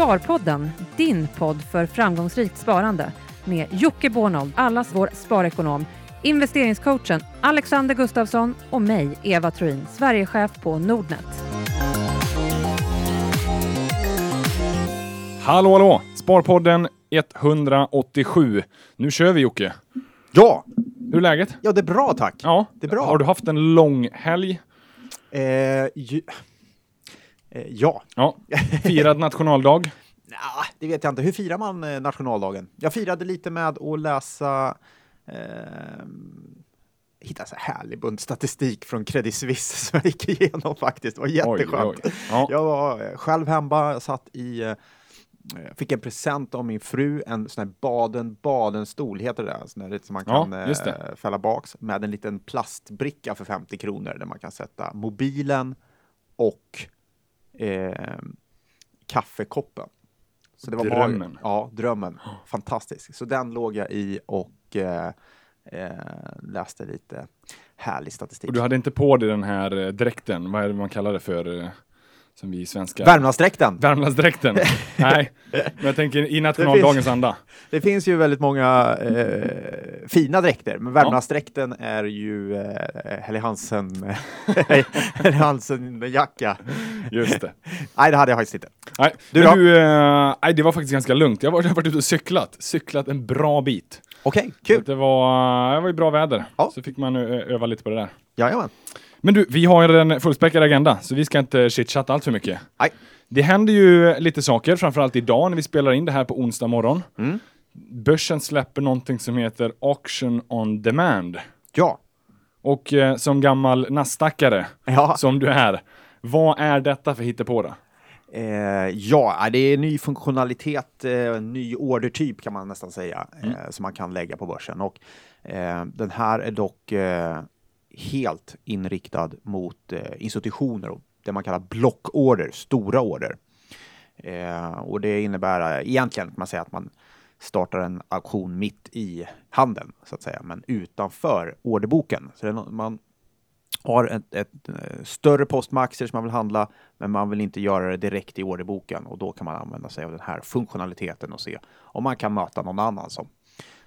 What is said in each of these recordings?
Sparpodden, din podd för framgångsrikt sparande med Jocke Bornold, allas vår sparekonom, investeringscoachen Alexander Gustafsson och mig, Eva Troin, Sverigechef på Nordnet. Hallå hallå! Sparpodden 187. Nu kör vi Jocke. Ja, Hur är läget? ja det är bra tack. Ja, Det är bra. Har du haft en lång helg? Eh, ju, eh, ja, Ja. Firad nationaldag? Nja, det vet jag inte. Hur firar man eh, nationaldagen? Jag firade lite med att läsa eh, hitta så här härlig bunt statistik från Credit Suisse som jag gick igenom faktiskt. Det var jätteskönt. oj. Ja. Jag var eh, själv hemma, jag satt i eh, Fick en present av min fru, en sån här Baden-Baden-stol, heter det? Sån här, som man Ja, kan eh, fälla baks med en liten plastbricka för 50 kronor där man kan sätta mobilen och eh, kaffekoppen. Så det var Drömmen. Bara, ja, drömmen. Fantastisk. Så den låg jag i och eh, eh, läste lite härlig statistik. Och du hade inte på dig den här eh, dräkten, vad är det man kallar det för? Eh, Som vi svenskar... Värmlandsdräkten. Värmlandsdräkten. Nej, men jag tänker i nationaldagens anda. Det finns ju väldigt många eh, fina dräkter, men Värmlandsdräkten är ju eh, Helly Hansen, Helly Hansen-jacka. Just det. Nej, det hade jag faktiskt inte. Nej, Du du, då? men du eh, nej, det var faktiskt ganska lugnt. Jag har varit, ute och cyklat. Cyklat en bra bit. Okej, Så kul. Det var, det var ju bra väder. Ja. Så fick man ö- öva lite på det där. Jajamän. Men du, vi har en fullspäckad agenda, så vi ska inte chitchatta allt för mycket. Nej. Det händer ju lite saker, framförallt idag när vi spelar in det här på onsdag morgon. Mm. Börsen släpper någonting som heter Auction on Demand. Ja. Och eh, som gammal Nasdaqare, Ja. som du är, vad är detta för hittepå då? Eh, ja, det är ny funktionalitet, eh, ny ordertyp kan man nästan säga, Mm. eh, som man kan lägga på börsen. Och, eh, den här är dock eh, helt inriktad mot eh, institutioner och det man kallar blockorder, stora order. Eh, och det innebär eh, egentligen att man säger att man startar en auktion mitt i handeln, så att säga, men utanför orderboken. Så det är man har ett, ett eh, större post med aktier som man vill handla, men man vill inte göra det direkt i orderboken och då kan man använda sig av den här funktionaliteten och se om man kan möta någon annan som,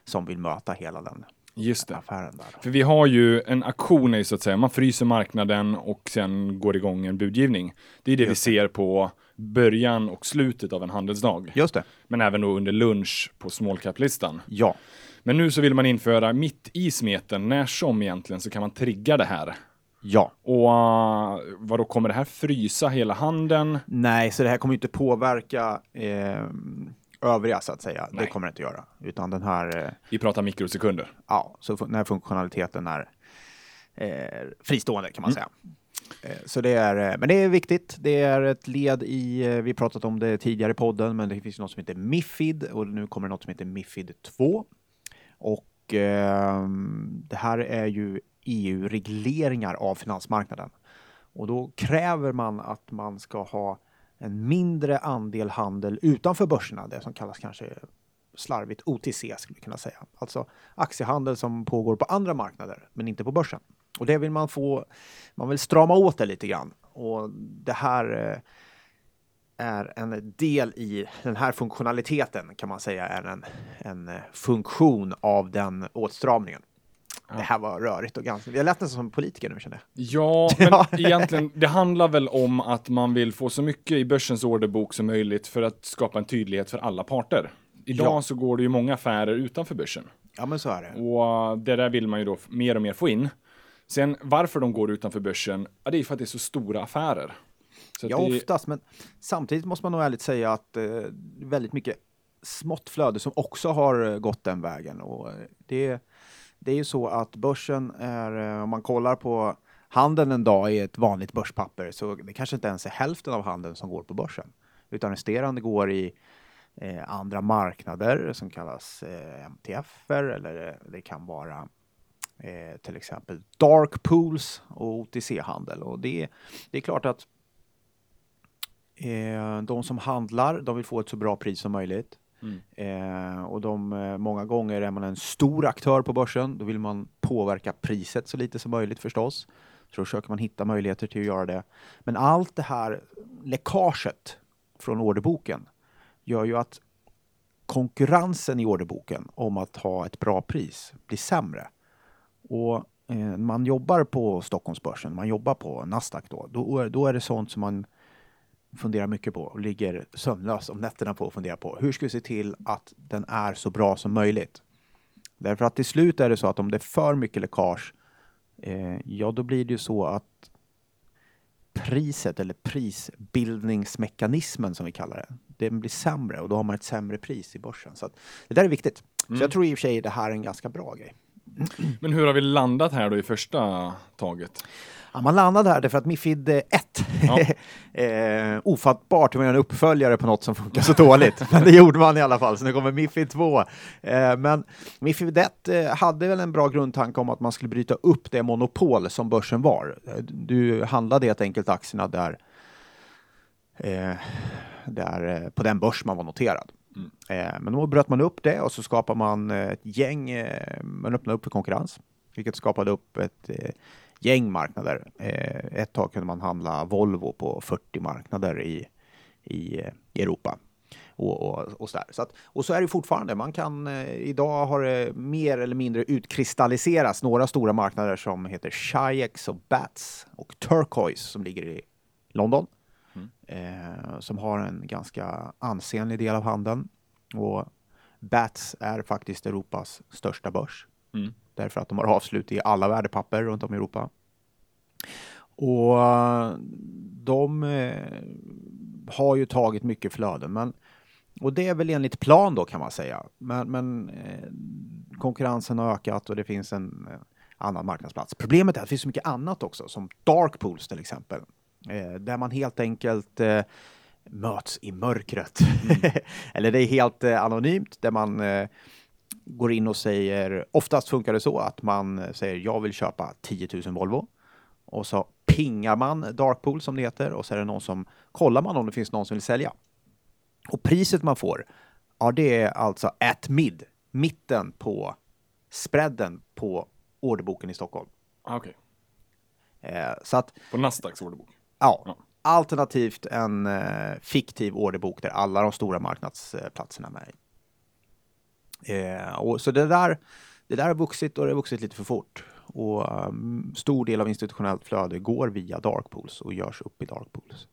som vill möta hela den Just det. affären där. För vi har ju en auktion är så att säga, man fryser marknaden och sen går igång en budgivning. Det är det vi Just det. ser på början och slutet av en handelsdag. Just det. Men även då under lunch på small cap-listan. Ja, Men nu så vill man införa mitt i smeten, när som egentligen, så kan man trigga det här. ja. Och uh, vad då kommer det här frysa hela handeln? Nej, så det här kommer inte påverka eh, övriga så att säga. Nej. Det kommer det inte göra, utan den här, eh, Vi pratar mikrosekunder. ja, så den här funktionaliteten är eh, fristående kan man säga. Eh, Så det är, eh, men det är viktigt. Det är ett led i, vi pratat om det tidigare i podden, men det finns något som heter Mifid och nu kommer något som heter Mifid 2. Och eh, det här är ju EU-regleringar av finansmarknaden. Och då kräver man att man ska ha en mindre andel handel utanför börserna, det som kallas kanske slarvigt OTC skulle vi kunna säga. Alltså aktiehandel som pågår på andra marknader, men inte på börsen. Och det vill man få, man vill strama åt det lite grann. Och det här eh, är en del i den här funktionaliteten kan man säga är en, en eh, funktion av den åtstramningen. Det här var rörigt och ganska, jag lät nästan som politiker nu kände jag. Ja, men Ja. egentligen, det handlar väl om att man vill få så mycket i börsens orderbok som möjligt för att skapa en tydlighet för alla parter. Idag Ja. så går det ju många affärer utanför börsen. Ja men så är det. Och det där vill man ju då mer och mer få in. Sen varför de går utanför börsen, ja, det är för att det är så stora affärer. Så Ja, det, oftast, men samtidigt måste man nog ärligt säga att eh, väldigt mycket smått flöde som också har eh, gått den vägen. Och eh, det, det är ju så att börsen är, eh, om man kollar på handeln en dag i ett vanligt börspapper, så det kanske inte ens är hälften av handeln som går på börsen. Utan resterande går i eh, andra marknader som kallas eh, MTF eller eh, det kan vara eh, till exempel dark pools och OTC-handel. Och det, det är klart att Eh, de som handlar, de vill få ett så bra pris som möjligt. Mm. Eh, och de, eh, många gånger är man en stor aktör på börsen, då vill man påverka priset så lite som möjligt förstås. Så då försöker man hitta möjligheter till att göra det. Men allt det här läckaget från orderboken, gör ju att konkurrensen i orderboken om att ha ett bra pris blir sämre. Och eh, man jobbar på Stockholmsbörsen, man jobbar på Nasdaq då, då, då är det sånt som man funderar mycket på och ligger sömnlös om nätterna på och funderar på. Hur ska vi se till att den är så bra som möjligt? Därför att till slut är det så att om det är för mycket läckage, eh, ja då blir det ju så att priset eller prisbildningsmekanismen som vi kallar det, den blir sämre och då har man ett sämre pris i börsen. Så att det där är viktigt. Mm. Så jag tror i och för sig det här är en ganska bra grej. Men hur har vi landat här då i första taget? Ja, man landade här därför att Mifid 1, Ja. eh, ofattbart hur man gör en uppföljare på något som funkar så dåligt. Men det gjorde man i alla fall, så nu kommer Mifid 2. Eh, men Mifid 1 eh, hade väl en bra grundtanke om att man skulle bryta upp det monopol som börsen var. Eh, Du handlade helt enkelt aktierna där, eh, där eh, på den börs man var noterad. Mm. Eh, men då bröt man upp det och så skapade man eh, ett gäng, eh, man öppnade upp för konkurrens, vilket skapade upp ett eh, gäng marknader. Eh, ett tag kunde man handla Volvo på 40 marknader i, i, eh, Europa. Och, och, och, så där. Så att, och så är det fortfarande. Man kan, eh, idag har det mer eller mindre utkristalliserats några stora marknader som heter Shyex och Bats och Turquoise som ligger i London. Eh, som har en ganska ansenlig del av handeln. Och Bats är faktiskt Europas största börs. Mm. Därför att de har avslut i alla värdepapper runt om i Europa. Och eh, de eh, har ju tagit mycket flöden. Men, och det är väl enligt plan då kan man säga. Men, men eh, konkurrensen har ökat och det finns en eh, annan marknadsplats. Problemet är att det finns så mycket annat också, som dark pools till exempel. Eh, där man helt enkelt eh, möts i mörkret. Eller det är helt eh, anonymt, där man går in och säger, oftast funkar det så att man säger jag vill köpa 10 000 Volvo. Och så pingar man Darkpool som det heter och så är det någon som kollar man om det finns någon som vill sälja. Och priset man får, ja det är alltså at mid, mitten på spreaden på orderboken i Stockholm. Ah, Okej, Eh, så att på Nasdaqs orderbok. Ja. Alternativt en eh, fiktiv orderbok där alla de stora marknadsplatserna är med. Eh, och så det där, det där har vuxit och det har vuxit lite för fort. Och um, stor del av institutionellt flöde går via dark pools och görs upp i dark pools.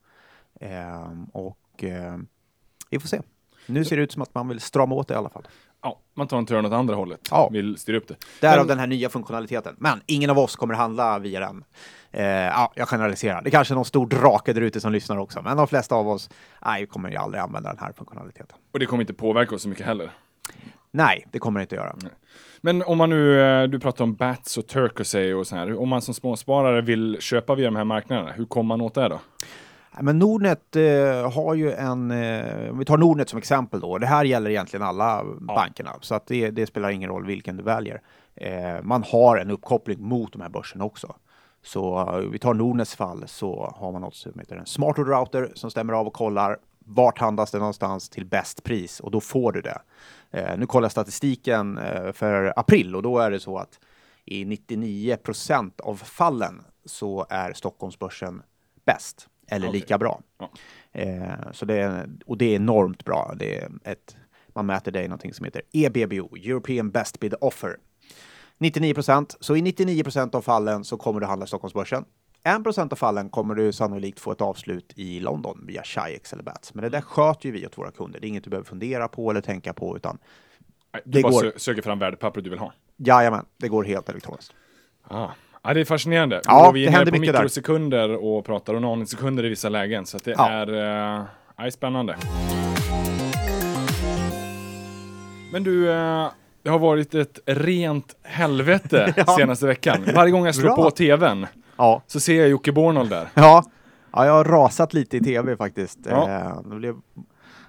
Eh, och eh, vi får se. Nu ser det ut som att man vill strama åt det i alla fall. Ja, man tar en törn åt andra hållet. Ja. Vill styra upp det. Därav Men- den här nya funktionaliteten. Men ingen av oss kommer handla via den. Eh, ja, jag generaliserar. Det kanske är någon stor drake där ute som lyssnar också, men de flesta av oss nej, kommer ju aldrig använda den här funktionaliteten. Och det kommer inte påverka oss så mycket heller. Nej, det kommer det inte göra. Men om man nu, eh, du pratar om Bats och Turkosay och så här. Om man som småsparare vill köpa via de här marknaderna, hur kommer man åt det då? Men Nordnet eh, har ju en, eh, om vi tar Nordnet som exempel då, det här gäller egentligen alla bankerna, så att det, det spelar ingen roll vilken du väljer. Eh, man har en uppkoppling mot de här börserna också. Så eh, vi tar Nordnets fall så har man något som heter en smart router som stämmer av och kollar vart handlas det någonstans till bäst pris och då får du det. Eh, nu kollar jag statistiken eh, för april och då är det så att i 99 procent av fallen så är Stockholmsbörsen bäst eller Okej. lika bra. Ja. Eh, så det är, och det är enormt bra. Det är ett, man mäter det i någonting som heter EBBO, European Best Bid Offer. 99 procent. Så i 99 procent av fallen så kommer du handla Stockholmsbörsen. 1 procent av fallen kommer du sannolikt få ett avslut i London via Chi-X eller Bats. Men det där sköter ju vi åt våra kunder. Det är inget du behöver fundera på eller tänka på, utan Du Det bara går. sö- söker fram värdepapper du vill ha. jajamän, det går helt elektroniskt. Ah. Ja, det är fascinerande. Ja, vi är nere händer på mycket där. mikrosekunder och pratar om nanosekunder i vissa lägen. Så det Ja. är, eh, är spännande. Men du, eh, det har varit ett rent helvete Ja. senaste veckan. Varje gång jag slår på tvn Ja, så ser jag Jocke Bornold där. Ja, ja jag har rasat lite i tv faktiskt. Ja. Eh, det blev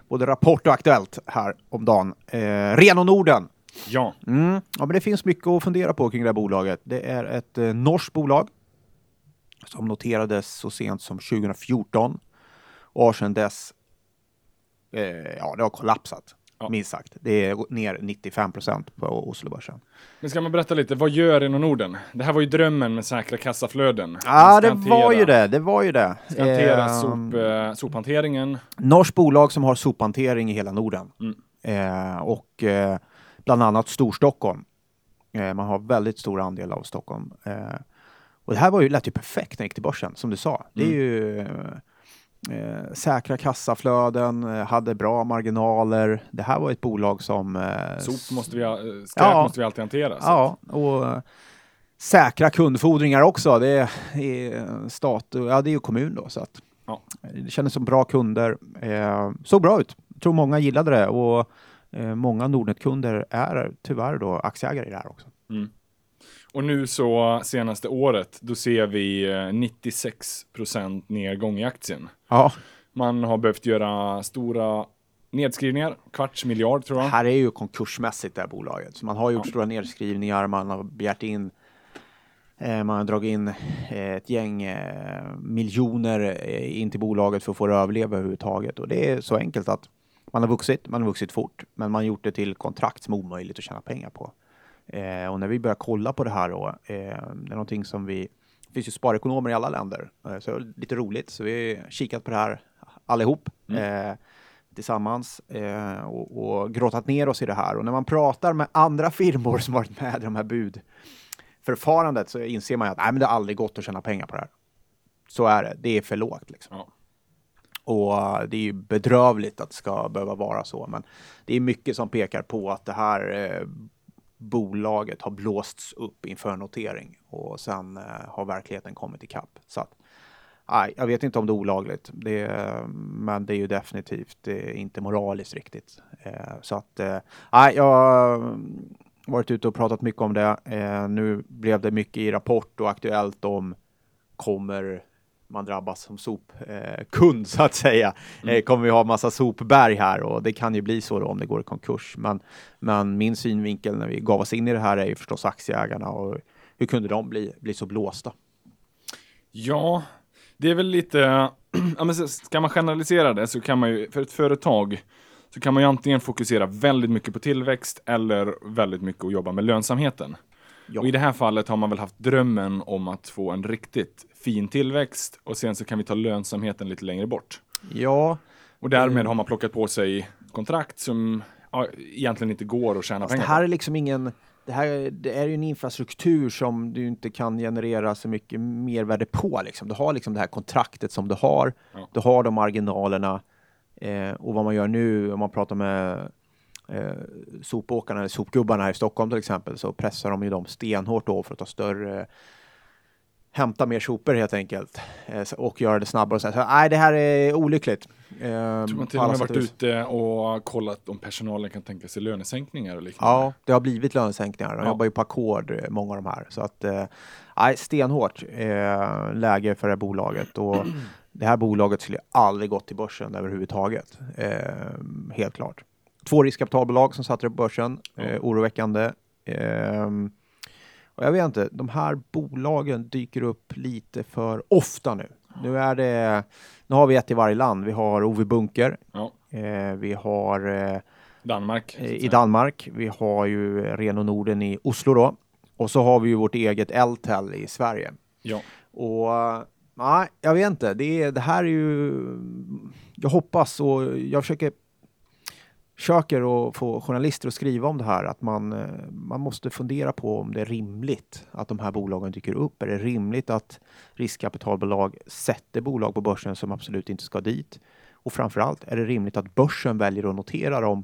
både Rapport och Aktuellt här om dagen. Eh, Reno Norden. Ja, Mm. Ja, men det finns mycket att fundera på kring det här bolaget. Det är ett eh, norskt bolag som noterades så sent som 2014 och har sedan dess eh, ja, det har kollapsat. ja. minst sagt. Det är ner 95 procent på Oslobörsen. Men ska man berätta lite, vad gör Inno Norden? Det här var ju drömmen med säkra kassaflöden. Ja, det hantera, var ju det. Det var ju det. Ska hantera eh, sop, eh, sophanteringen. Norskt bolag som har sophantering i hela Norden. Mm. Eh, och eh, bland annat Storstockholm. Eh, man har väldigt stor andel av Stockholm. Eh, och det här var ju, lät ju perfekt när jag gick till börsen, som du sa. Det är mm. ju eh, säkra kassaflöden, eh, hade bra marginaler. Det här var ett bolag som... Eh, Sop måste vi, skräp ja, måste vi alltid hantera. Ja, och säkra kundfordringar också. Det är stat, ja det är ju kommun då. Så att, ja. Det kändes som bra kunder. Eh, såg bra ut. Jag tror många gillade det och eh, många Nordnet-kunder är tyvärr då aktieägare i det här också. Mm. Och nu så senaste året, då ser vi 96 eh, nedgång i aktien. Ja. Man har behövt göra stora nedskrivningar, kvarts miljard tror jag. Det här är ju konkursmässigt det här bolaget. Så man har gjort ja. stora nedskrivningar, man har begärt in eh, man har dragit in eh, ett gäng miljoner in till bolaget för att få det att överleva överhuvudtaget. Och det är så enkelt att man har vuxit, man har vuxit fort, men man har gjort det till kontrakt som är omöjligt att tjäna pengar på. Eh, och när vi börjar kolla på det här då, eh, det är någonting som vi, det finns ju sparekonomer i alla länder, eh, så lite roligt, så vi har kikat på det här allihop. Mm. Eh, tillsammans eh, och, och grottat ner oss i det här. Och när man pratar med andra firmor som varit med i de här budförfarandet så inser man att nej, men det har aldrig gått att tjäna pengar på det här. Så är det, det är för lågt. Liksom. Ja. Och eh, det är ju bedrövligt att det ska behöva vara så, men det är mycket som pekar på att det här eh, bolaget har blåsts upp inför notering och sen eh, har verkligheten kommit ikapp. Så att, nej, jag vet inte om det är olagligt, det, eh, men det är ju definitivt är inte moraliskt riktigt. Eh, så att, nej, jag har varit ute och pratat mycket om det. Nu blev det mycket i Rapport och Aktuellt om kommer man drabbas som sopkund eh, så att säga. Mm. Eh, kommer vi ha massa sopberg här och det kan ju bli så då om det går i konkurs. Men, men min synvinkel när vi gav oss in i det här är ju förstås aktieägarna och hur kunde de bli, bli så blåsta? Ja, det är väl lite, ja, men ska man generalisera det så kan man ju, för ett företag så kan man ju antingen fokusera väldigt mycket på tillväxt eller väldigt mycket att jobba med lönsamheten. Ja. Och i det här fallet har man väl haft drömmen om att få en riktigt fin tillväxt och sen så kan vi ta lönsamheten lite längre bort. Ja. Och därmed mm. har man plockat på sig kontrakt som ja, egentligen inte går att tjäna alltså pengar Det här är liksom ingen det här det är ju en infrastruktur som du inte kan generera så mycket mervärde på. Liksom. Du har liksom det här kontraktet som du har. Ja. Du har de marginalerna. Eh, och vad man gör nu, om man pratar med eh, sopåkarna eller sopgubbarna här i Stockholm till exempel, så pressar de ju dem stenhårt då för att ta större hämta mer sopor helt enkelt eh, och göra det snabbare. Så, så nej, det här är olyckligt. Eh, jag tror man till och med varit ute och kollat om personalen kan tänka sig lönesänkningar och liknande. Ja, det har blivit lönesänkningar. De ja. jobbar ju på ackord, eh, många av de här. Så att, eh, nej, stenhårt eh, läge för det här bolaget. Och det här bolaget skulle aldrig gått till börsen överhuvudtaget. Eh, helt klart. Två riskkapitalbolag som satte det på börsen, eh, oroväckande. Eh, och jag vet inte, de här bolagen dyker upp lite för ofta nu. Nu är det, nu har vi ett i varje land. Vi har Ove Bunker. Ja. Eh, vi har eh, Danmark. Eh, I Danmark. Vi har ju Reno Norden i Oslo då. Och så har vi ju vårt eget Eltel i Sverige. Ja. Och nej, jag vet inte. Det, det här är ju... Jag hoppas och jag försöker försöker att få journalister att skriva om det här, att man, eh, man måste fundera på om det är rimligt att de här bolagen dyker upp. Är det rimligt att riskkapitalbolag sätter bolag på börsen som absolut inte ska dit? Och framför allt, är det rimligt att börsen väljer att notera dem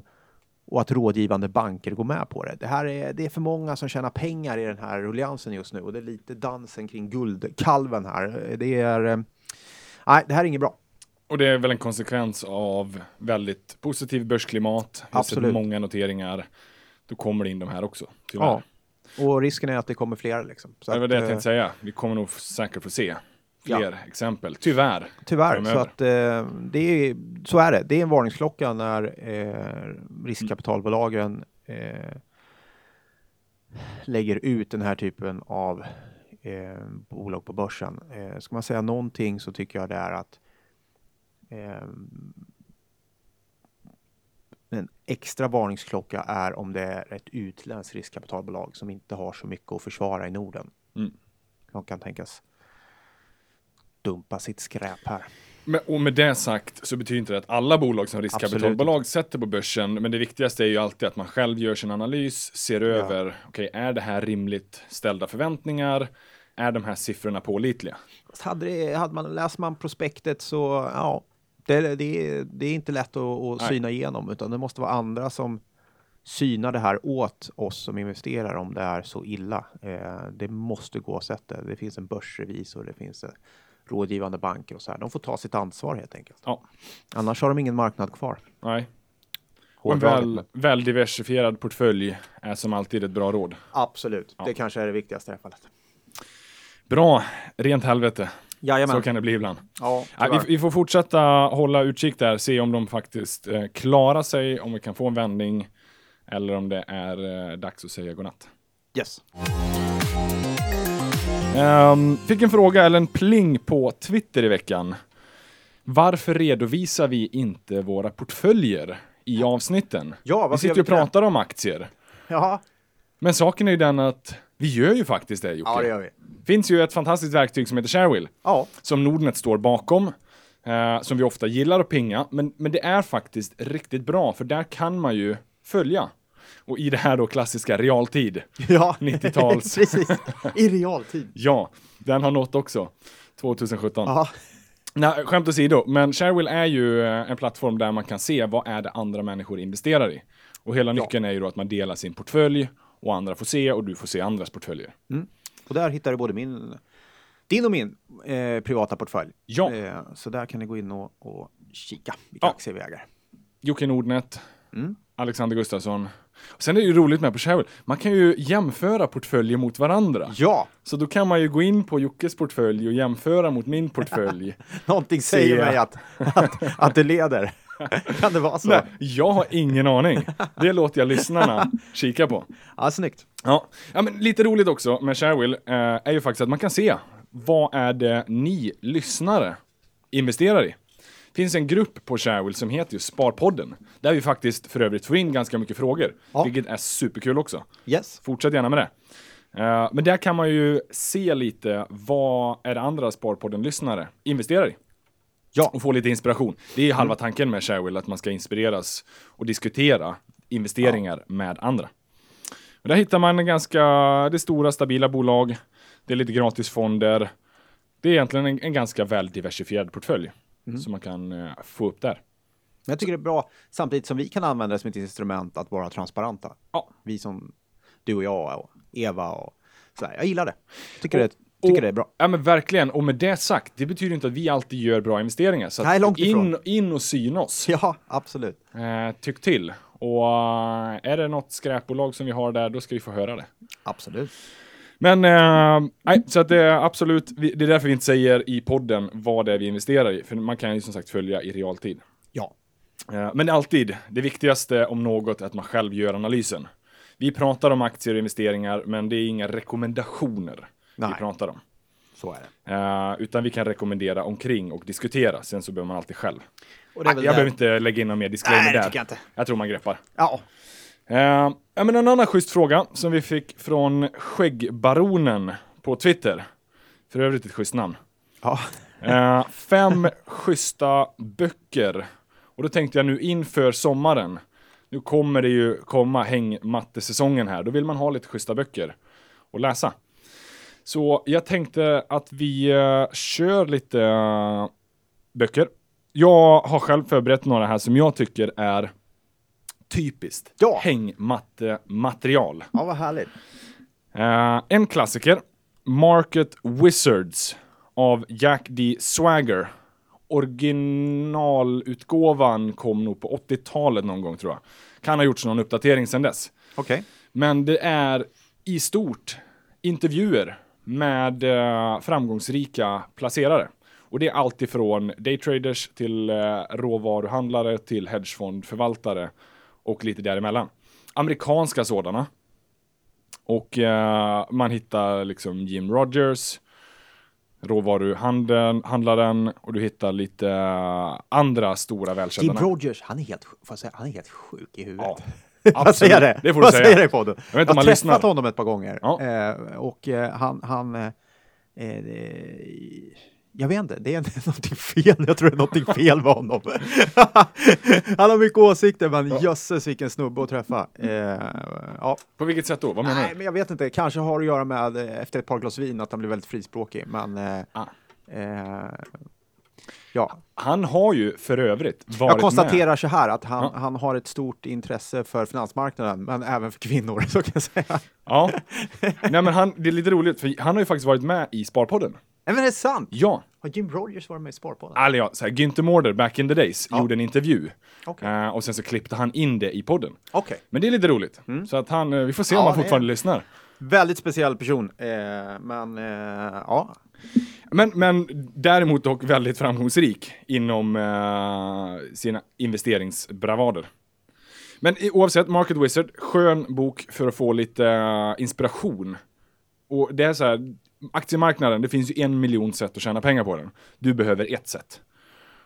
och att rådgivande banker går med på det. Det, här är, det är för många som tjänar pengar i den här rulliansen just nu och det är lite dansen kring guldkalven här. Det är... Eh, nej, det här är inget bra. Och det är väl en konsekvens av väldigt positiv börsklimat. Absolut. Många noteringar. Då kommer det in de här också, tyvärr. Ja. Och risken är att det kommer fler. Liksom. Så det var det jag tänkte eh, säga. Vi kommer nog säkert få se fler ja. exempel. Tyvärr. Tyvärr, framöver. så att eh, det är, så är det. Det är en varningsklocka när eh, riskkapitalbolagen eh, lägger ut den här typen av eh, bolag på börsen. Eh, ska man säga någonting så tycker jag det är att En extra varningsklocka är om det är ett utländskt riskkapitalbolag som inte har så mycket att försvara i Norden. Mm. De kan tänkas dumpa sitt skräp här. Men, och med det sagt så betyder inte det att alla bolag som riskkapitalbolag sätter på börsen, men det viktigaste är ju alltid att man själv gör sin analys, ser över, okej, är det här rimligt ställda förväntningar? Är de här siffrorna pålitliga? Hade, det, hade man, läser man prospektet så, ja, det, det, det är inte lätt att, att syna igenom, utan det måste vara andra som synar det här åt oss som investerar om det är så illa. Eh, det måste gå att sätta. Det finns en börsrevisor, det finns eh, rådgivande banker och så här. De får ta sitt ansvar helt enkelt. Ja. Annars har de ingen marknad kvar. Nej, en väl, väl diversifierad portfölj är som alltid ett bra råd. Absolut, Ja. det kanske är det viktigaste i det här fallet. Bra, rent helvete. Jajamän. Så kan det bli ibland. Ja, vi, vi får fortsätta hålla utkik där, se om de faktiskt eh, klarar sig, om vi kan få en vändning eller om det är eh, dags att säga godnatt. yes. Ehm, fick en fråga eller en pling på Twitter i veckan. Varför redovisar vi inte våra portföljer i avsnitten? Ja, Vi sitter och pratar om aktier. Ja, Men saken är ju den att vi gör ju faktiskt det Jocke. ja, det gör vi. finns ju ett fantastiskt verktyg som heter Sharewill. Ja, som Nordnet står bakom, eh, som vi ofta gillar att pinga, men, men det är faktiskt riktigt bra, för där kan man ju följa. Och i det här då klassiska realtid. ja. 90-tals. Precis, i realtid. Ja, den har nått också. 2017. Ja, Nej, skämt åsido, men Sharewill är ju eh, en plattform där man kan se vad är det andra människor investerar i. Och hela Ja. nyckeln är ju då att man delar sin portfölj och andra får se och du får se andras portföljer. och där hittar du både min, din och min eh, privata portfölj. Ja. Eh, så där kan ni gå in och, och kika vilka Ja. aktier vi äger. Jocke Nordnet, Mm. Alexander Gustafsson. Och sen är det ju roligt med på Sharewill, man kan ju jämföra portföljer mot varandra. Ja, Så då kan man ju gå in på Jockes portfölj och jämföra mot min portfölj. någonting säger Se. mig att, att, att det leder. kan det vara så? Nej, jag har ingen aning. Det låter jag lyssnarna kika på. Ja, snyggt. Ja. ja, men lite roligt också med Sharewill eh, är ju faktiskt att man kan se vad är det ni lyssnare investerar i. Det finns en grupp på Sharewill som heter ju Sparpodden. Där vi faktiskt för övrigt får in ganska mycket frågor, Ja. vilket är superkul också. Yes. Fortsätt gärna med det. Eh, men där kan man ju se lite vad är det andra Sparpodden-lyssnare investerar i. Ja. Och få lite inspiration. Det är halva tanken med Sharewill, att man ska inspireras och diskutera investeringar med andra. Och där hittar man ganska, det är stora stabila bolag, det är lite gratisfonder. Det är egentligen en, en ganska väl diversifierad portfölj som man kan eh, få upp där. Men jag tycker det är bra, samtidigt som vi kan använda det som ett instrument att vara transparenta. Ja. Vi som du och jag och Eva och sådär. Jag gillar det. Tycker, Och- det, tycker och- det är bra. Ja men verkligen, och med det sagt, det betyder inte att vi alltid gör bra investeringar. Så Nej, långt ifrån. in, in och syna oss. Ja, absolut. Eh, tyck till. Och eh, är det något skräpbolag som vi har där, då ska vi få höra det. Absolut. Men eh, nej, så att det är absolut, det är därför vi inte säger i podden vad det är vi investerar i. För man kan ju som sagt följa i realtid. Ja. Eh, men alltid, det viktigaste om något är att man själv gör analysen. Vi pratar om aktier och investeringar, men det är inga rekommendationer Nej. vi pratar om. Så är det. Eh, utan vi kan rekommendera omkring och diskutera. Sen så behöver man alltid själv. Det jag där- behöver inte lägga in någon mer disclaimer Nej, det där. jag inte. Jag tror man greppar. Ja. Eh, ja, men en annan schysst fråga som vi fick från Skäggbaronen på Twitter. För övrigt ett schysst namn. Ja. Eh, fem schyssta böcker. Och då tänkte jag nu inför sommaren. Nu kommer det ju komma hängmattesäsongen här. Då vill man ha lite schyssta böcker att läsa. Så jag tänkte att vi eh, kör lite eh, böcker. Jag har själv förberett några här som jag tycker är typiskt Ja. hängmatte-material. ja, vad härligt. Eh, en klassiker, Market Wizards av Jack D. Swagger. Originalutgåvan kom nog på 80-talet någon gång tror jag. Kan ha gjorts någon uppdatering sedan dess. Okej. Men det är i stort intervjuer med eh, framgångsrika placerare. Och det är allt ifrån daytraders till eh, råvaruhandlare till hedgefondförvaltare och lite däremellan. Amerikanska sådana. Och eh, man hittar liksom Jim Rogers, råvaruhandeln, handlaren och du hittar lite andra stora välkända Jim. Rogers, han är helt, får jag säga, han är helt sjuk i huvudet. Ja, Vad säger det? Det får du Vad säga. säger det i podden? Jag vet inte Jag om har träffat lyssnar. honom ett par gånger Ja. eh, och eh, han, han eh, eh, jag vet inte, det är någonting fel. Jag tror det är någonting fel med honom. han har mycket åsikter, men jösses vilken snubbe att träffa. Eh, ja. På vilket sätt då? Vad menar Nej, du? men jag vet inte. Kanske har att göra med eh, efter ett par glas vin att han blir väldigt frispråkig. Men eh, Ah. eh, ja, Han har ju för övrigt varit jag konstaterar så här att han, Ja. han har ett stort intresse för finansmarknaden, men även för kvinnor. Så kan jag säga. med. Ja. Nej men han, det är lite roligt för han har ju faktiskt varit med i Sparpodden. Nej, men det är sant. Ja, Har Jim Rogers varit med i Sparpodden? eller ja, så här, Günther Mårder back in the days Ja. gjorde en intervju. Okej. Eh, och sen så klippte han in det i podden. Okej. Men det är lite roligt. Så att han, eh, vi får se om Mm. Ja, han fortfarande lyssnar. Väldigt speciell person. Eh, men eh, ja, Men, men däremot dock väldigt framgångsrik inom eh, sina investeringsbravader. Men i, oavsett, Market Wizard, skön bok för att få lite eh, inspiration. Och det är så här, aktiemarknaden, det finns ju en miljon sätt att tjäna pengar på den. Du behöver ett sätt.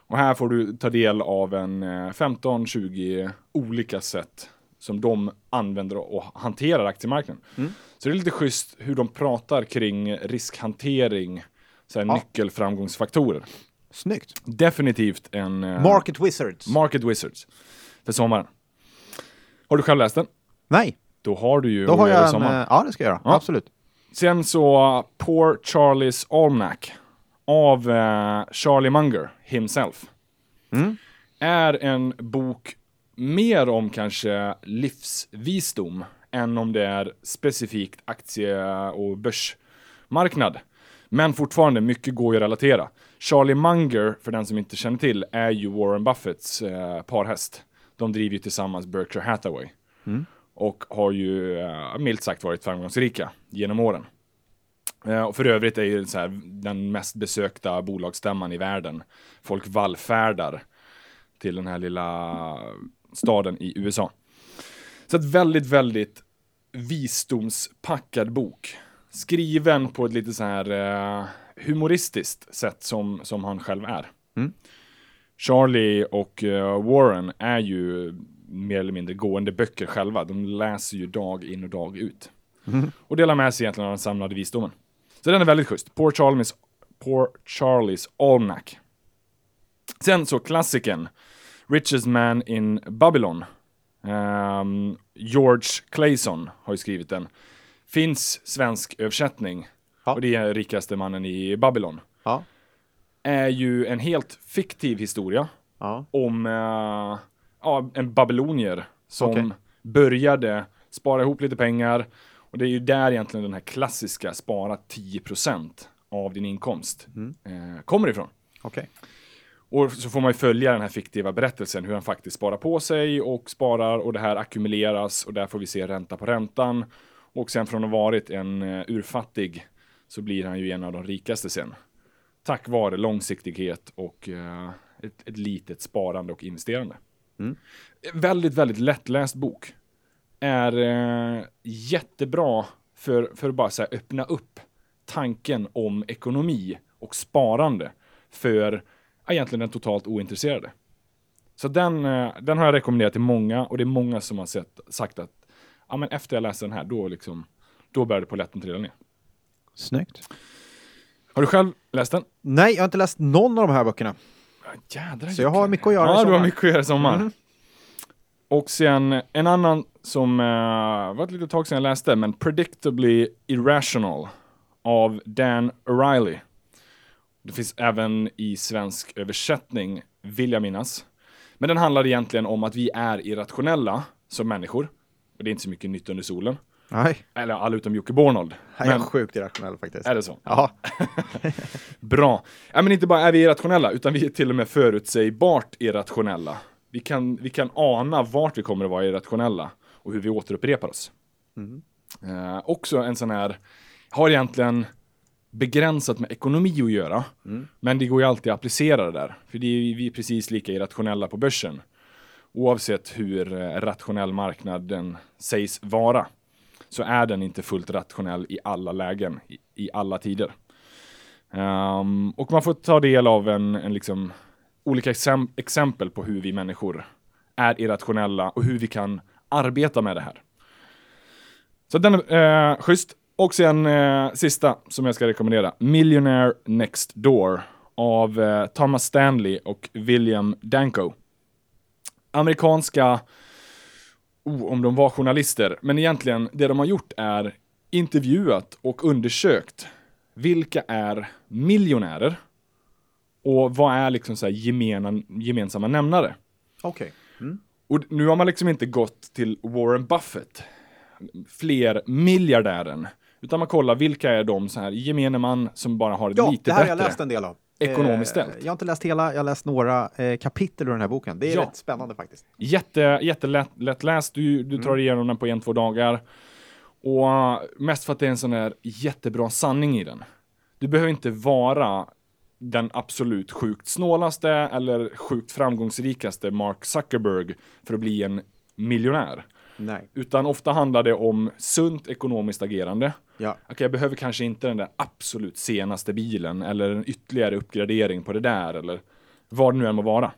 Och här får du ta del av en eh, 15-20 olika sätt som de använder och hanterar aktiemarknaden. Så det är lite schysst hur de pratar kring riskhantering, så här Ja. nyckelframgångsfaktorer. snyggt. Definitivt en eh, Market Wizards. Market Wizards för sommaren. Har du själv läst den? Nej, Då har du ju då har jag en... eh, Ja, det ska jag göra. Ja. Absolut. Sen så Poor Charlies Almanac av eh, Charlie Munger himself. Mm. Är en bok mer om kanske livsvisdom än om det är specifikt aktie och börsmarknad. Men fortfarande, mycket går ju att relatera. Charlie Munger, för den som inte känner till, är ju Warren Buffetts eh, parhäst. De driver ju tillsammans Berkshire Hathaway. Och har ju eh, milt sagt varit framgångsrika genom åren. Eh, och för övrigt är ju så här, den mest besökta bolagsstämman i världen. Folk vallfärdar till den här lilla staden i USA. Så ett väldigt, väldigt visdomspackad bok. Skriven på ett lite så här eh, humoristiskt sätt som, som han själv är. Mm. Charlie och eh, Warren är ju mer eller mindre gående böcker själva. De läser ju dag in och dag ut. Och delar med sig egentligen av den samlade visdomen. Så den är väldigt schysst. Poor Charlies, Poor Charlies Almanac. Sen så klassikern Richest Man in Babylon. Ehm, George Clayson har ju skrivit den. Finns svensk översättning. Ja. Och det är rikaste mannen i Babylon. Ja. Är ju en helt fiktiv historia Ja. om eh, ja, en babylonier som Okej. började spara ihop lite pengar. Och det är ju där egentligen den här klassiska spara 10% av din inkomst Mm. eh, kommer ifrån. Okej. Och så får man ju följa den här fiktiva berättelsen hur han faktiskt sparar på sig och sparar och det här ackumuleras och där får vi se ränta på räntan. Och sen från att ha varit en uh, urfattig så blir han ju en av de rikaste sen. Tack vare långsiktighet och eh, ett, ett litet sparande och investerande. Mm. Väldigt, väldigt lättläst bok. Är eh, jättebra för, för att bara så här, öppna upp tanken om ekonomi och sparande för egentligen den totalt ointresserade. Så den, eh, den har jag rekommenderat till många och det är många som har sett, sagt att ja, men efter jag läste den här, då, liksom, då började polletten trilla ner. Snyggt. Har du själv läst den? Nej, jag har inte läst någon av de här böckerna. Ja, Jädrar, Så jag har mycket att göra i Ja, du har sommar. mycket att göra i sommar. Mhm. Och sen en annan som uh, var ett litet tag sedan jag läste, men Predictably Irrational av Dan O'Reilly. Det finns även i svensk översättning, vill jag minnas. Men den handlar egentligen om att vi är irrationella som människor. Och det är inte så mycket nytt under solen. Nej, Eller alla utom Jocke Bornold. jag är Men sjukt irrationell faktiskt. är det så? Ja, Bra. Ja, men inte bara är vi irrationella, utan vi är till och med förutsägbart irrationella. Vi kan, vi kan ana vart vi kommer att vara irrationella och hur vi återupprepar oss. Eh, också en sån här, har egentligen begränsat med ekonomi att göra, men det går ju alltid att applicera det där. För det är, vi är precis lika irrationella på börsen. Oavsett hur eh, rationell marknaden sägs vara, så är den inte fullt rationell i alla lägen, i, i alla tider. Um, och man får ta del av en, en liksom olika exem exempel på hur vi människor är irrationella och hur vi kan arbeta med det här. Så den är eh, schysst. Och sen eh, sista som jag ska rekommendera. Millionaire Next Door av eh, Thomas Stanley och William Danko. Amerikanska, oh, om de var journalister, men egentligen det de har gjort är intervjuat och undersökt vilka är miljonärer och vad är liksom så här gemena, gemensamma nämnare. Okej. Mm. Och nu har man liksom inte gått till Warren Buffett, fler miljardären, utan man kollar vilka är de så här gemene man som bara har det Ja, lite det här har bättre. jag läst en del av. ekonomiskt Eh, ställt. Jag har inte läst hela, jag har läst några eh, kapitel ur den här boken. Det är Ja. rätt spännande faktiskt. Jätte, jättelätt lättläst, du, du tar igenom den på en, två dagar. Och uh, mest för att det är en sån där jättebra sanning i den. Du behöver inte vara den absolut sjukt snålaste eller sjukt framgångsrikaste Mark Zuckerberg för att bli en miljonär. Nej. Utan ofta handlar det om sunt ekonomiskt agerande. Ja. Okej, jag behöver kanske inte den där absolut senaste bilen eller en ytterligare uppgradering på det där eller vad det nu än må vara.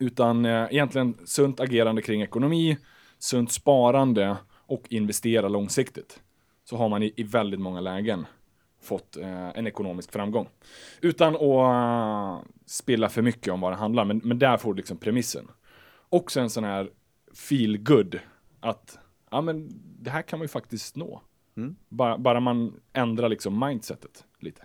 Utan eh, egentligen sunt agerande kring ekonomi, sunt sparande och investera långsiktigt. Så har man i, i väldigt många lägen fått eh, en ekonomisk framgång. Utan att eh, spilla för mycket om vad det handlar, men, men där får du liksom premissen. Också en sån här feel good att ja, men det här kan man ju faktiskt nå. Mm. Bara, bara man ändrar liksom mindsetet lite.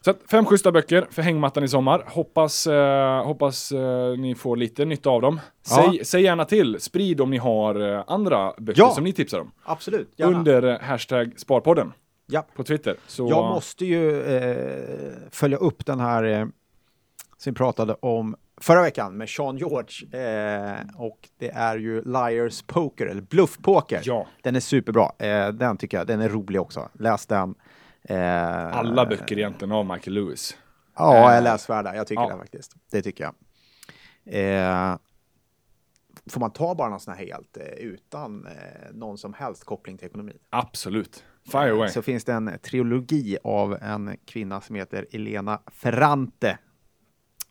Så att fem schyssta böcker för hängmattan i sommar. Hoppas, eh, hoppas eh, ni får lite nytta av dem. Ja. Säg, säg gärna till, sprid om ni har eh, andra böcker Ja. som ni tipsar om. Absolut. Gärna. Under eh, hashtag Sparpodden Ja. på Twitter. Så, Jag måste ju eh, följa upp den här eh, som pratade om förra veckan med Sean George. Eh, och det är ju Liars Poker, eller Bluffpoker. Ja. Den är superbra. Eh, den tycker jag, den är rolig också. Läs den. Eh, Alla böcker egentligen av Michael Lewis. Ja, Eh, är läsvärda. Jag tycker ja. det faktiskt. Det tycker jag. Eh, får man ta bara någon sån här helt eh, utan eh, någon som helst koppling till ekonomi? Absolut. Fire away. Så finns det en trilogi av en kvinna som heter Elena Ferrante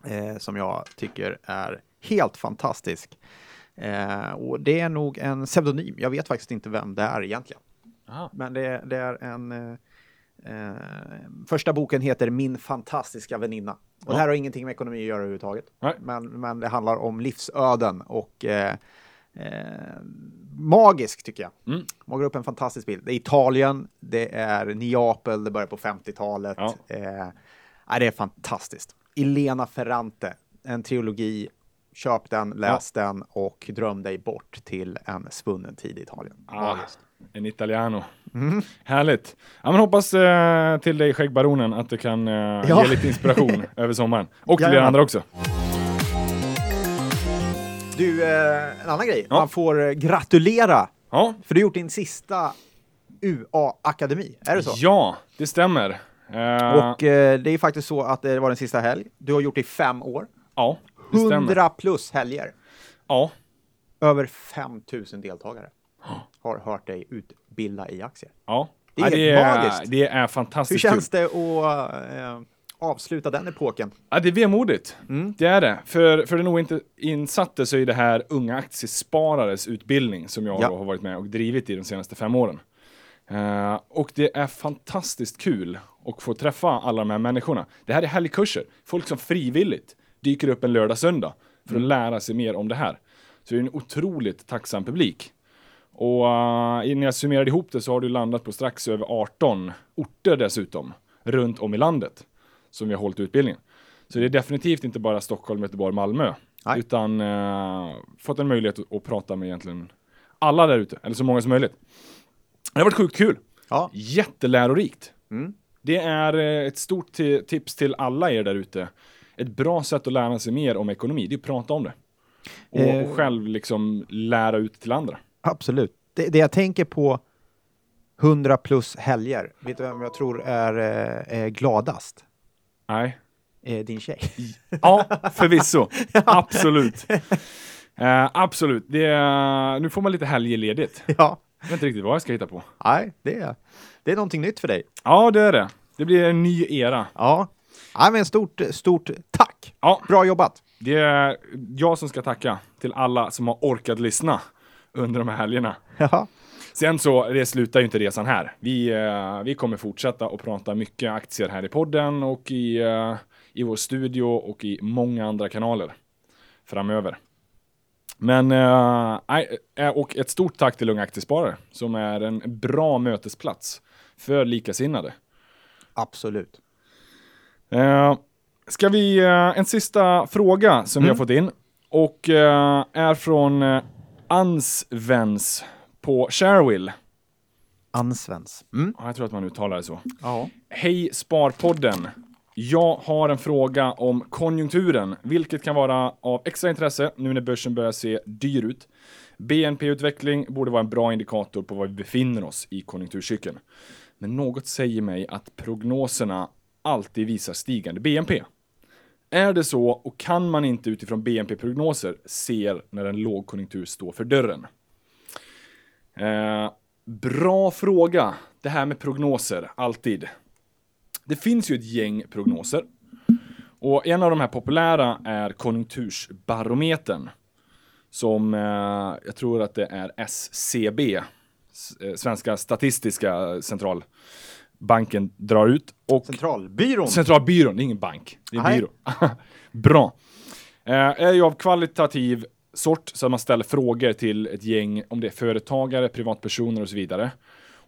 eh, som jag tycker är helt fantastisk. Eh, och det är nog en pseudonym. Jag vet faktiskt inte vem det är egentligen. Aha. Men det, det är en... Eh, eh, första boken heter Min fantastiska väninna. Och det här har ingenting med ekonomi att göra överhuvudtaget. Nej. Men, men det handlar om livsöden och eh, eh, magisk tycker jag. Mm. Målar upp en fantastisk bild. Det är Italien, det är Neapel, det börjar på 50-talet. Ja. Eh, ja, det är fantastiskt. Elena Ferrante, en trilogi. Köp den, läs den och dröm dig bort till en svunnen tid i Italien. Ah, en italiano. Mm. Härligt. Ja, men hoppas eh, till dig skäggbaronen att det kan eh, Ja. ge lite inspiration över sommaren. Och till er andra också. Du, eh, en annan grej. Ja. Man får eh, gratulera, Ja, för du har gjort din sista UA-akademi. Är det så? ja det stämmer. Eh, Och eh, det är faktiskt så att det var den sista helg. Du har gjort det i fem år. ja, det stämmer. 100 plus helger. Ja, Över 5000 deltagare har hört dig utbilda i aktier. ja. Det är ja, det, är, magiskt. det är Hur fantastiskt känns kul. det att eh, avsluta den epoken? Ja, det är vemodigt. Mm. Det är det. För, för den inte insatte så är det här unga aktiesparares utbildning som jag Ja. har varit med och drivit i de senaste fem åren. Eh, och det är fantastiskt kul att få träffa alla de här människorna. Det här är helgkurser. Folk som frivilligt dyker upp en lördag, söndag för Mm. att lära sig mer om det här. Så det är en otroligt tacksam publik. Och uh, när jag summerade ihop det så har du landat på strax över 18 orter dessutom, runt om i landet, som vi har hållit utbildningen. Så det är definitivt inte bara Stockholm, Göteborg, Malmö, Nej. utan uh, fått en möjlighet att, att prata med egentligen alla där ute, eller så många som möjligt. Det har varit sjukt kul. Ja. Jättelärorikt. Mm. Det är eh, ett stort ti- tips till alla er där ute. Ett bra sätt att lära sig mer om ekonomi, det är att prata om det. Och, Eh. och själv liksom lära ut till andra. Absolut. Det, det jag tänker på 100 plus helger, vet du vem jag tror är, eh, gladast? Nej. Eh, din tjej. Ja, förvisso. Absolut. Eh, absolut. Det är, nu får man lite helgledigt. ja. Jag vet inte riktigt vad jag ska hitta på. Nej, det är, det är någonting nytt för dig. Ja, det är det. Det blir en ny era. Ja. ja men stort, stort tack! Ja. Bra jobbat! Det är jag som ska tacka till alla som har orkat lyssna under de här helgerna. Ja. Sen så det slutar ju inte resan här. Vi, eh, vi kommer fortsätta att prata mycket aktier här i podden och i, eh, i vår studio och i många andra kanaler framöver. Men, eh, eh, och ett stort tack till Unga Aktiesparare som är en bra mötesplats för likasinnade. Absolut. Eh, ska vi, eh, en sista fråga som vi har fått in och eh, är från eh, Ansvens på Sharewill. Ansvens. Mm. Ja, Jag tror att man uttalar det så. Ja. Hej Sparpodden! Jag har en fråga om konjunkturen, vilket kan vara av extra intresse nu när börsen börjar se dyr ut. BNP-utveckling borde vara en bra indikator på var vi befinner oss i konjunkturcykeln. Men något säger mig att prognoserna alltid visar stigande BNP. Är det så och kan man inte utifrån BNP-prognoser se när en lågkonjunktur står för dörren? Eh, bra fråga. Det här med prognoser, alltid. Det finns ju ett gäng prognoser. Och en av de här populära är Konjunktursbarometern. Som eh, jag tror att det är SCB, eh, Svenska Statistiska Centralbanken, drar ut. Och Centralbyrån. Centralbyrån, det är ingen bank. Det är en byrå. Bra. Eh, är ju av kvalitativ sort, så man ställer frågor till ett gäng, om det är företagare, privatpersoner och så vidare.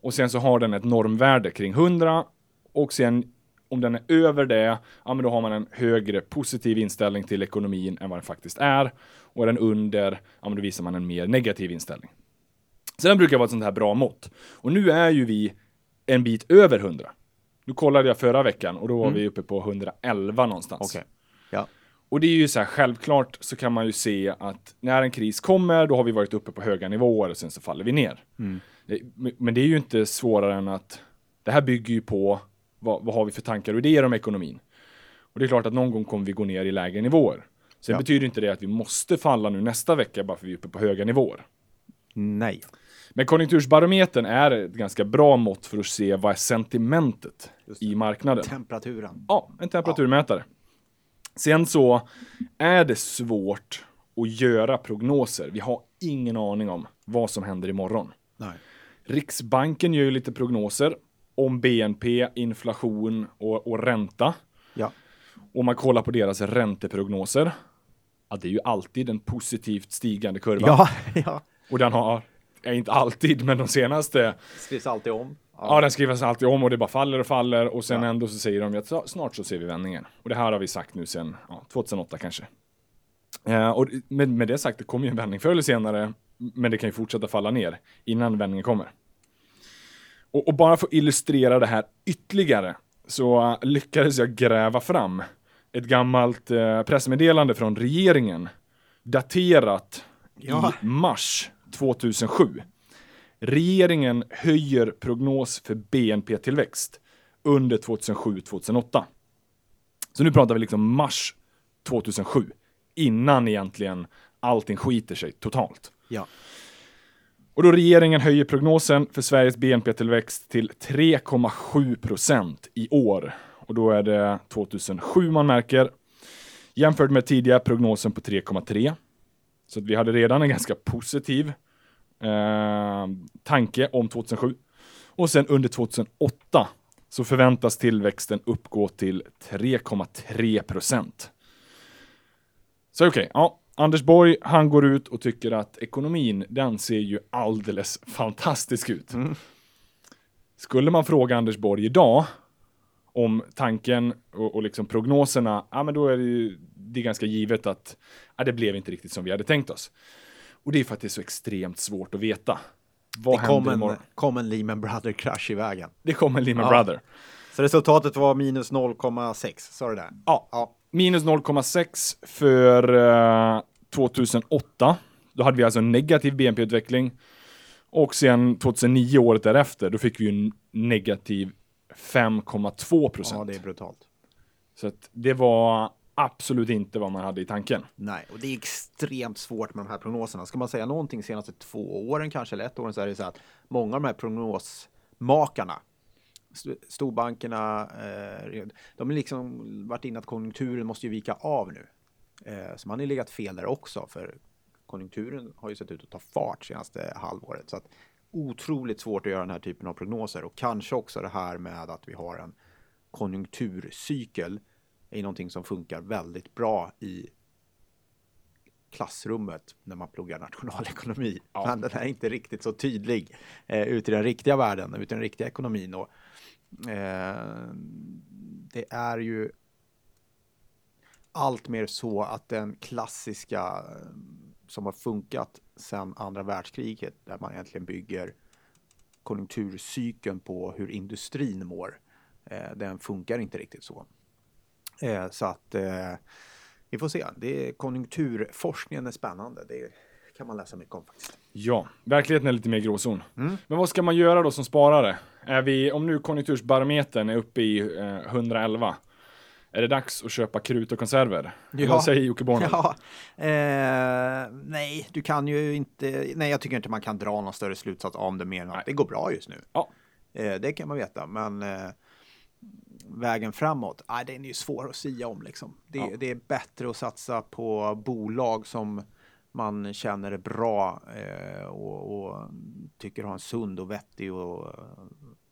Och sen så har den ett normvärde kring 100 och sen om den är över det, ja men då har man en högre positiv inställning till ekonomin än vad den faktiskt är. Och är den under, ja men då visar man en mer negativ inställning. Så den brukar vara ett sånt här bra mått. Och nu är ju vi en bit över 100. Nu kollade jag förra veckan och då var vi uppe på 111 någonstans. Okej. Ja. Och det är ju så här, självklart så kan man ju se att när en kris kommer, då har vi varit uppe på höga nivåer och sen så faller vi ner. Det, men det är ju inte svårare än att det här bygger ju på vad, vad har vi för tankar och idéer om ekonomin. Och det är klart att någon gång kommer vi gå ner i lägre nivåer. Sen Ja. betyder inte det att vi måste falla nu nästa vecka bara för vi är uppe på höga nivåer. Nej. Men konjunktursbarometern är ett ganska bra mått för att se vad är sentimentet i marknaden. Temperaturen. Ja, en temperaturmätare. Sen så är det svårt att göra prognoser. Vi har ingen aning om vad som händer imorgon. Nej. Riksbanken gör ju lite prognoser om BNP, inflation och, och ränta. Ja. Om man kollar på deras ränteprognoser, ja, det är ju alltid en positivt stigande kurva. Ja, ja. Och den har, är inte alltid, men de senaste, Skrivs alltid om. ja, den skrivs alltid om och det bara faller och faller och sen Ja. ändå så säger de att "Så- snart så ser vi vändningen. Och det här har vi sagt nu sen ja, 2008 kanske. Eh, och med, med det sagt, det kommer ju en vändning förr eller senare, men det kan ju fortsätta falla ner innan vändningen kommer. Och, och bara för att illustrera det här ytterligare så eh, lyckades jag gräva fram ett gammalt eh, pressmeddelande från regeringen daterat Ja. i mars 2007. Regeringen höjer prognos för BNP-tillväxt under 2007-2008. Så nu pratar vi liksom mars 2007, innan egentligen allting skiter sig totalt. Ja. Och då regeringen höjer prognosen för Sveriges BNP-tillväxt till 3,7 procent i år. Och då är det 2007 man märker. Jämfört med tidigare prognosen på 3,3. Så att vi hade redan en ganska positiv eh, tanke om 2007. Och sen under 2008 så förväntas tillväxten uppgå till 3,3 procent. Så okej, ja. Anders Borg, han går ut och tycker att ekonomin, den ser ju alldeles fantastisk ut. Skulle man fråga Anders Borg idag om tanken och, och liksom prognoserna, ja men då är det ju det är ganska givet att ja, det blev inte riktigt som vi hade tänkt oss. Och det är för att det är så extremt svårt att veta. Vad Det kom en, kom en Lehman Brother-krasch i vägen. Det kommer Lehman Ja. Brother. Så resultatet var minus 0,6, sa du det? Ja, Ja. minus 0,6 för eh, 2008. Då hade vi alltså en negativ BNP-utveckling. Och sen 2009, året därefter, då fick vi ju en negativ 5,2 Ja, procent. det är brutalt. Så att det var absolut inte vad man hade i tanken. Nej, och det är extremt svårt med de här prognoserna. Ska man säga någonting senaste två åren kanske, eller ett år, så är det så att många av de här prognosmakarna st- storbankerna, eh, de har liksom varit inne att konjunkturen måste ju vika av nu. Eh, så man har ju legat fel där också, för konjunkturen har ju sett ut att ta fart senaste halvåret. Så att otroligt svårt att göra den här typen av prognoser och kanske också det här med att vi har en konjunkturcykel är någonting som funkar väldigt bra i klassrummet när man pluggar nationalekonomi. Ja. Men den är inte riktigt så tydlig eh, ute i den riktiga världen, ute i den riktiga ekonomin. Och, eh, det är ju allt mer så att den klassiska eh, som har funkat sedan andra världskriget, där man egentligen bygger konjunkturcykeln på hur industrin mår, eh, den funkar inte riktigt så. Eh, så att eh, vi får se. Det är, konjunkturforskningen är spännande. Det kan man läsa mycket om faktiskt. Ja, verkligheten är lite mer gråzon. Men vad ska man göra då som sparare? Är vi, om nu konjunktursbarometern är uppe i eh, 111, är det dags att köpa krut och konserver? Ja. Vad säger Jocke Bornold? Ja, eh, nej, du kan ju inte. Nej, jag tycker inte man kan dra någon större slutsats om det mer än att det går bra just nu. Ja. Eh, det kan man veta, men eh, vägen framåt, nej, den är ju svår att sia om liksom. Det, Ja. det är bättre att satsa på bolag som man känner är bra eh, och, och tycker har en sund och vettig och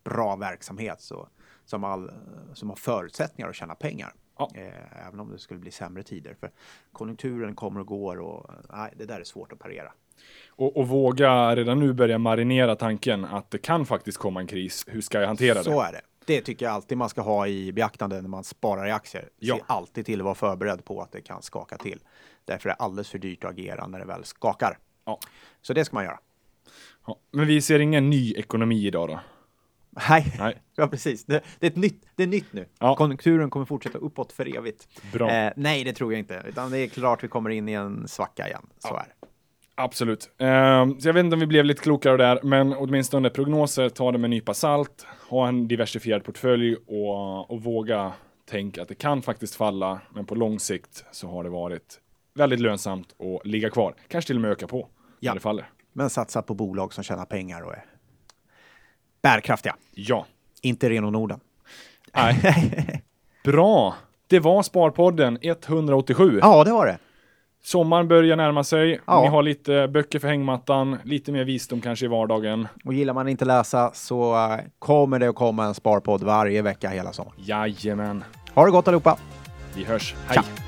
bra verksamhet så, som, all, som har förutsättningar att tjäna pengar. Ja. Eh, även om det skulle bli sämre tider. För konjunkturen kommer och går och nej, det där är svårt att parera. Och, och våga redan nu börja marinera tanken att det kan faktiskt komma en kris. Hur ska jag hantera Så det? är det. Det tycker jag alltid man ska ha i beaktande när man sparar i aktier. Ja. Se alltid till att vara förberedd på att det kan skaka till. Därför är det alldeles för dyrt att agera när det väl skakar. Ja. Så det ska man göra. Ja. Men vi ser ingen ny ekonomi idag då? Nej, Nej. ja precis. Det, det, är ett nytt, det är nytt nu. Ja. Konjunkturen kommer fortsätta uppåt för evigt. Bra. Eh, nej, det tror jag inte. Utan det är klart vi kommer in i en svacka igen. Så Ja. är det. Absolut. Ehm, så jag vet inte om vi blev lite klokare där, men åtminstone prognoser, ta det med en nypa salt, ha en diversifierad portfölj och, och våga tänka att det kan faktiskt falla, men på lång sikt så har det varit väldigt lönsamt att ligga kvar. Kanske till och med öka på Ja. när det faller. Men satsa på bolag som tjänar pengar och är bärkraftiga. Ja. Inte Reno Norden. Nej. Bra. Det var Sparpodden 187. Ja, det var det. Sommaren börjar närma sig. Ja. Ni har lite böcker för hängmattan, lite mer visdom kanske i vardagen. Och gillar man inte läsa så eh, kommer det att komma en sparpodd varje vecka hela sommaren. Jajamän. Ha det gott allihopa! Vi hörs. Hej. Tja.